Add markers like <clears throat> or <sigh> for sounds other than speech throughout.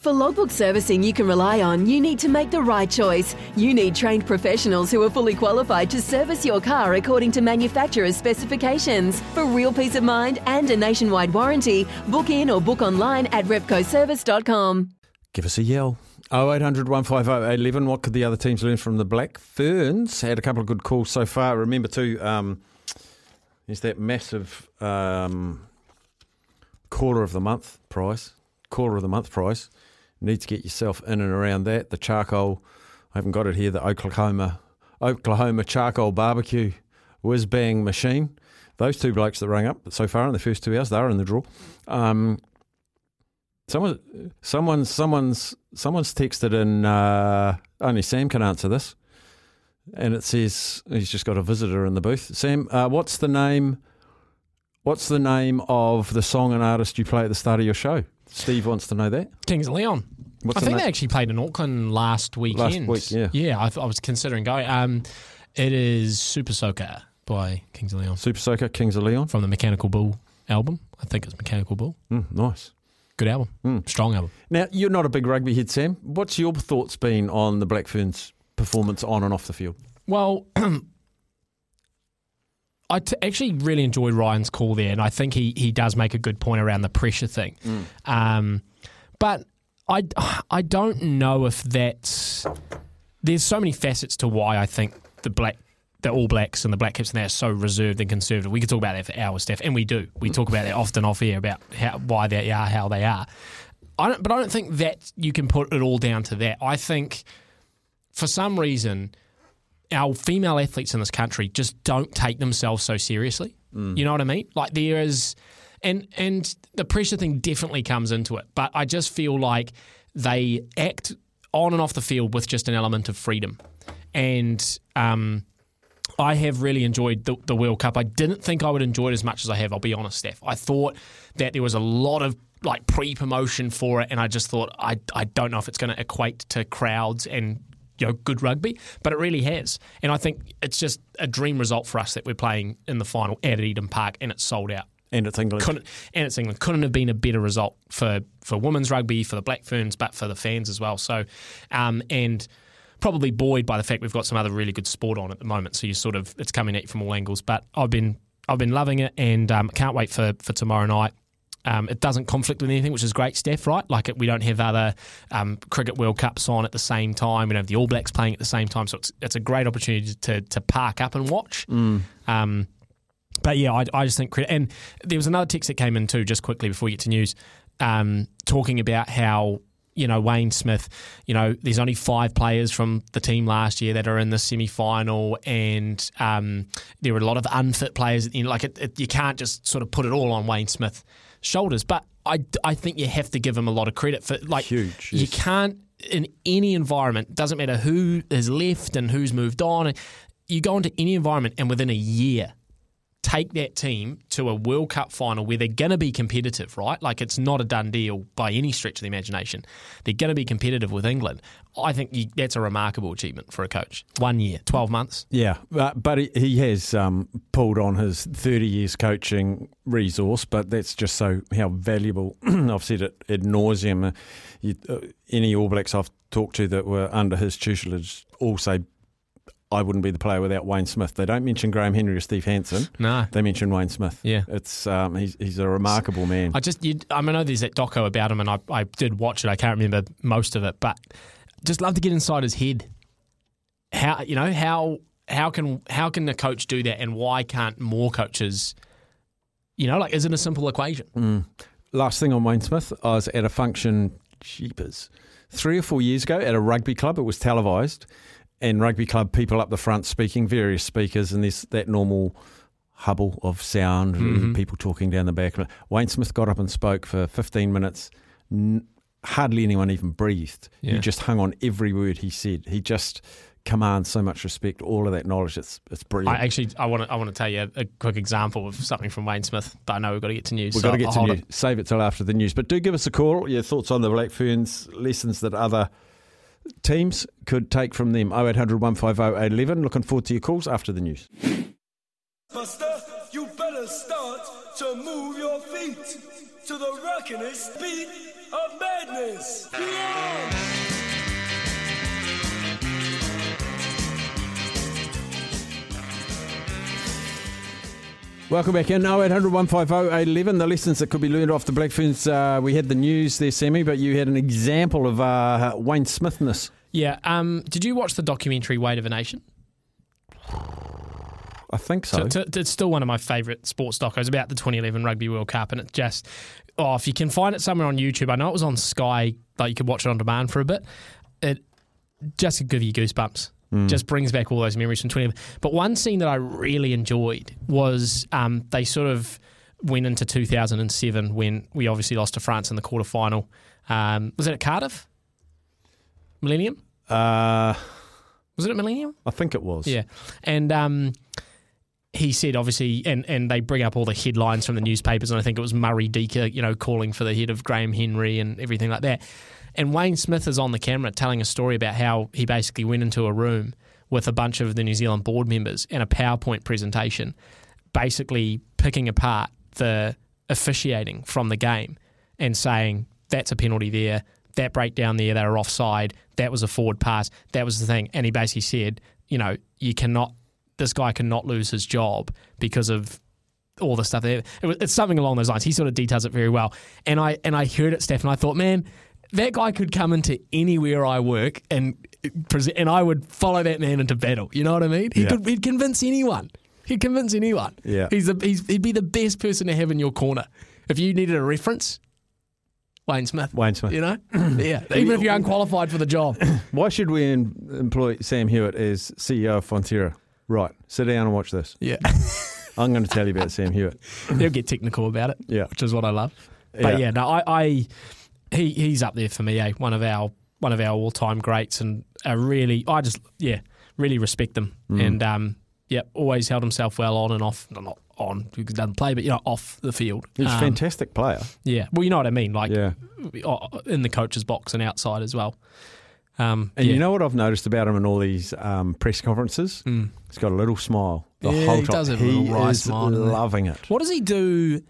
For logbook servicing you can rely on, you need to make the right choice. You need trained professionals who are fully qualified to service your car according to manufacturer's specifications. For real peace of mind and a nationwide warranty, book in or book online at repcoservice.com. Give us a yell. 0800 150 811. What could the other teams learn from the Black Ferns? Had a couple of good calls so far. Remember, too, um, there's that massive um, quarter of the month prize. Quarter of the month prize. Need to get yourself in and around that. The charcoal, I haven't got it here, the Oklahoma Oklahoma charcoal barbecue whiz bang machine. Those two blokes that rang up so far in the first two hours, they're in the draw. Um, someone, someone's, someone's, someone's texted in. Uh, only Sam can answer this, and it says he's just got a visitor in the booth. Sam, uh, what's the name? What's the name of the song and artist you play at the start of your show? Steve wants to know that. Kings of Leon. What's I think they actually played in Auckland last weekend. week, yeah. Yeah, I, I was considering going. Um, it is Super Soaker by Kings of Leon Super Soaker, Kings of Leon. from the Mechanical Bull album. I think it's Mechanical Bull. Mm, nice. Good album. Mm. Strong album. Now, you're not a big rugby head, Sam. What's your thoughts been on the Black Ferns' performance on and off the field? Well, <clears throat> I t- actually really enjoyed Ryan's call there, and I think he he does make a good point around the pressure thing. Um, but I I don't know if that's there's so many facets to why I think the black the All Blacks and the Black Caps and they are so reserved and conservative. We could talk about that for hours, Steph, and we do. We talk about that often off air about how, why they are how they are. I don't, but I don't think that you can put it all down to that. I think for some reason our female athletes in this country just don't take themselves so seriously. You know what I mean? Like there is, and and the pressure thing definitely comes into it. But I just feel like they act on and off the field with just an element of freedom, and um, I have really enjoyed the, the World Cup. I didn't think I would enjoy it as much as I have. I'll be honest, Steph. I thought that there was a lot of like pre-promotion for it, and I just thought I I don't know if it's going to equate to crowds and you know good rugby, but it really has. And I think it's just a dream result for us that we're playing in the final at Eden Park and it's sold out. And it's England. Couldn't, and it's England couldn't have been a better result for for women's rugby, for the Black Ferns, but for the fans as well. So, um, and probably buoyed by the fact we've got some other really good sport on at the moment. So you sort of it's coming at you from all angles. But I've been I've been loving it and um, can't wait for for tomorrow night. Um, it doesn't conflict with anything, which is great, Steph. Right? Like it, we don't have other um, cricket World Cups on at the same time. We don't have the All Blacks playing at the same time, so it's it's a great opportunity to to park up and watch. Um, but yeah, I, I just think credit. And there was another text that came in too, just quickly before we get to news, um, talking about how you know Wayne Smith. You know, there's only five players from the team last year that are in the semi final, and um, there were a lot of unfit players. You know, like it, it, you can't just sort of put it all on Wayne Smith's shoulders. But I, I think you have to give him a lot of credit for like Huge, You can't in any environment. Doesn't matter who has left and who's moved on. You go into any environment, and within a year take that team to a World Cup final where they're going to be competitive, right? Like it's not a done deal by any stretch of the imagination. They're going to be competitive with England. I think you, that's a remarkable achievement for a coach. One year, 12 months. Yeah, but, he has um, pulled on his 30 years coaching resource, but that's just so how valuable. <clears throat> I've said it ad nauseum. Uh, you, uh, any All Blacks I've talked to that were under his tutelage all say, I wouldn't be the player without Wayne Smith. They don't mention Graham Henry or Steve Hansen. No. They mention Wayne Smith. Yeah. it's um, he's he's a remarkable man. I just, you, I mean, I know there's that doco about him, and I, I did watch it. I can't remember most of it, but just love to get inside his head. How you know how how can how can the coach do that, and why can't more coaches? You know, like is it a simple equation? Last thing on Wayne Smith, I was at a function, cheapers, three or four years ago at a rugby club. It was televised, and rugby club people up the front speaking, various speakers, and there's that normal hubble of sound, and mm-hmm. people talking down the back. Wayne Smith got up and spoke for 15 minutes. N- hardly anyone even breathed. Yeah. You just hung on every word he said. He just commands so much respect, all of that knowledge. It's it's brilliant. I actually I want to I want to tell you a, a quick example of something from Wayne Smith, but I know we've got to get to news. We've so got to get I'll to news. it. Save it till after the news. But do give us a call. Your thoughts on the Black Ferns, lessons that other teams could take from them. 0800 150 811. Looking forward to your calls after the news. Buster, you better start to move your feet to the rockin'est beat of madness. Yeah! Welcome back in 0800 150 811. The lessons that could be learned off the Black Ferns. Uh, we had the news there, Sammy, but you had an example of uh, Wayne Smithness. Yeah. Um. Did you watch the documentary Weight of a Nation? I think so. T- t- it's still one of my favourite sports docos about the 2011 Rugby World Cup, and it just oh, if you can find it somewhere on YouTube, I know it was on Sky, like you could watch it on demand for a bit. It just give you goosebumps. Just brings back all those memories from 2011. But one scene that I really enjoyed was um, they sort of went into 2007 when we obviously lost to France in the quarter final. Um, was it at Cardiff? Millennium? uh, Was it at Millennium? I think it was. Yeah, and um, he said obviously, and and they bring up all the headlines from the newspapers, and I think it was Murray Deaker, you know, calling for the head of Graham Henry and everything like that. And Wayne Smith is on the camera telling a story about how he basically went into a room with a bunch of the New Zealand board members and a PowerPoint presentation, basically picking apart the officiating from the game and saying that's a penalty there, that breakdown there, they were offside, that was a forward pass, that was the thing. And he basically said, you know, you cannot, this guy cannot lose his job because of all the stuff there. It's something along those lines. He sort of details it very well. And I and I heard it, Steph, and I thought, man, that guy could come into anywhere I work and present, and I would follow that man into battle. You know what I mean? He Yeah. could he'd convince anyone. He'd convince anyone. Yeah. He's, a, he's he'd be the best person to have in your corner. If you needed a reference, Wayne Smith. Wayne Smith. You know? <clears throat> yeah. Even if you're unqualified for the job. <coughs> Why should we em- employ Sam Hewitt as CEO of Fonterra? Right, sit down and watch this. Yeah. <laughs> I'm going to tell you about Sam Hewitt. They'll get technical about it. Yeah. Which is what I love. But Yeah. yeah, no, I, I he he's up there for me, eh? One of our one of our all time greats and a really I just yeah, really respect them. Mm. And um yeah, always held himself well on and off no, not on because he doesn't play, but you know, off the field. He's a Um, fantastic player. Yeah. Well, you know what I mean, like Yeah. in the coach's box and outside as well. Um And yeah. you know what I've noticed about him in all these um, press conferences? He's got a little smile the Mm. Yeah, whole he does have a little wry is smile, loving it. What does he do?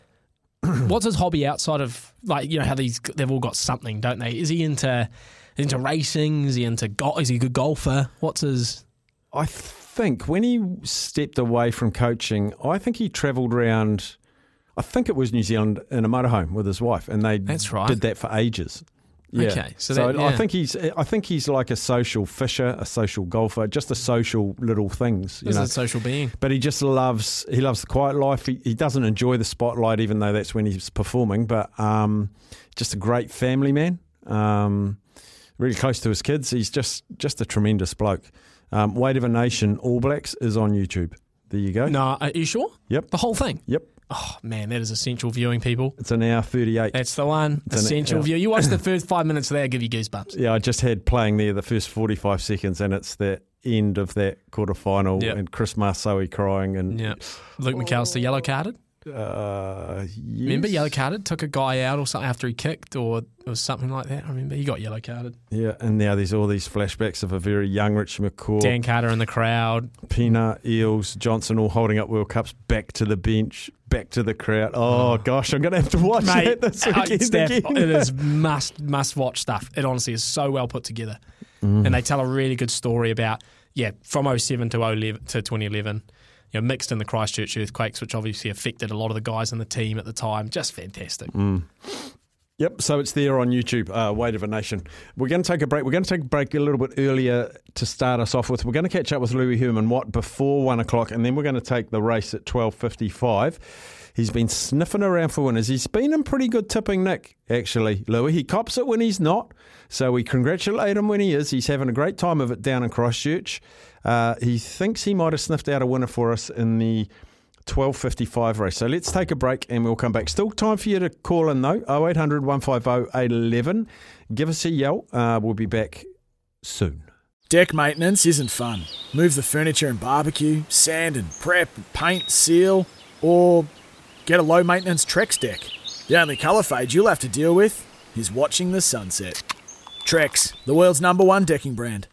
What's his hobby outside of like you know how these they've all got something, don't they? Is he into into racing? Is he into golf? Is he a good golfer? What's his? I think when he stepped away from coaching, I think he travelled around. I think it was New Zealand in a motorhome with his wife, and they That's right. did that for ages. Yeah. Okay, so so that- I think he's I think he's like a social fisher, a social golfer, just a social little things. You Is know? a social being? But he just loves he loves the quiet life. He, he doesn't enjoy the spotlight, even though that's when he's performing. But um, just a great family man. Um, really close to his kids. He's just just a tremendous bloke. Um, Weight of a Nation All Blacks is on YouTube. There you go. No, are you sure? Yep. The whole thing. Yep. Oh man, that is essential viewing, people. It's an hour thirty eight. That's the one. an- Essential view. You watch the <laughs> first five minutes of that, give you goosebumps. Yeah, I just had playing there the first forty five seconds, and it's the end of that quarter final, Yep. and Chris Masoe crying, and Yeah. Luke McAlister yellow carded. Uh, yes. Remember yellow carded? Took a guy out or something after he kicked, or was something like that. I remember he got yellow carded. Yeah, and now there's all these flashbacks of a very young Richie McCaw. Dan Carter in the crowd. Pienaar, Eales, Johnson all holding up World Cups back to the bench, back to the crowd. Oh, gosh, I'm going to have to watch Mate, that this uh, weekend Steph, again. it is must must watch stuff. It honestly is so well put together, Mm. and they tell a really good story about yeah from 07 to 011 to 2011. You know, mixed in the Christchurch earthquakes, which obviously affected a lot of the guys in the team at the time. Just fantastic. Mm. Yep, so it's there on YouTube, uh, Weight of a Nation. We're going to take a break. We're going to take a break a little bit earlier to start us off with. We're going to catch up with Louis Herman Watt before one o'clock, and then we're going to take the race at twelve fifty-five. He's been sniffing around for winners. He's been in pretty good tipping nick, actually, Louis. He cops it when he's not, so we congratulate him when he is. He's having a great time of it down in Christchurch. Uh, he thinks he might have sniffed out a winner for us in the 12.55 race. So let's take a break and we'll come back. Still time for you to call in though. 0800 150 811. Give us a yell. Uh, we'll be back soon. Deck maintenance isn't fun. Move the furniture and barbecue, sand and prep, paint, seal, or get a low maintenance Trex deck. The only colour fade you'll have to deal with is watching the sunset. Trex, the world's number one decking brand.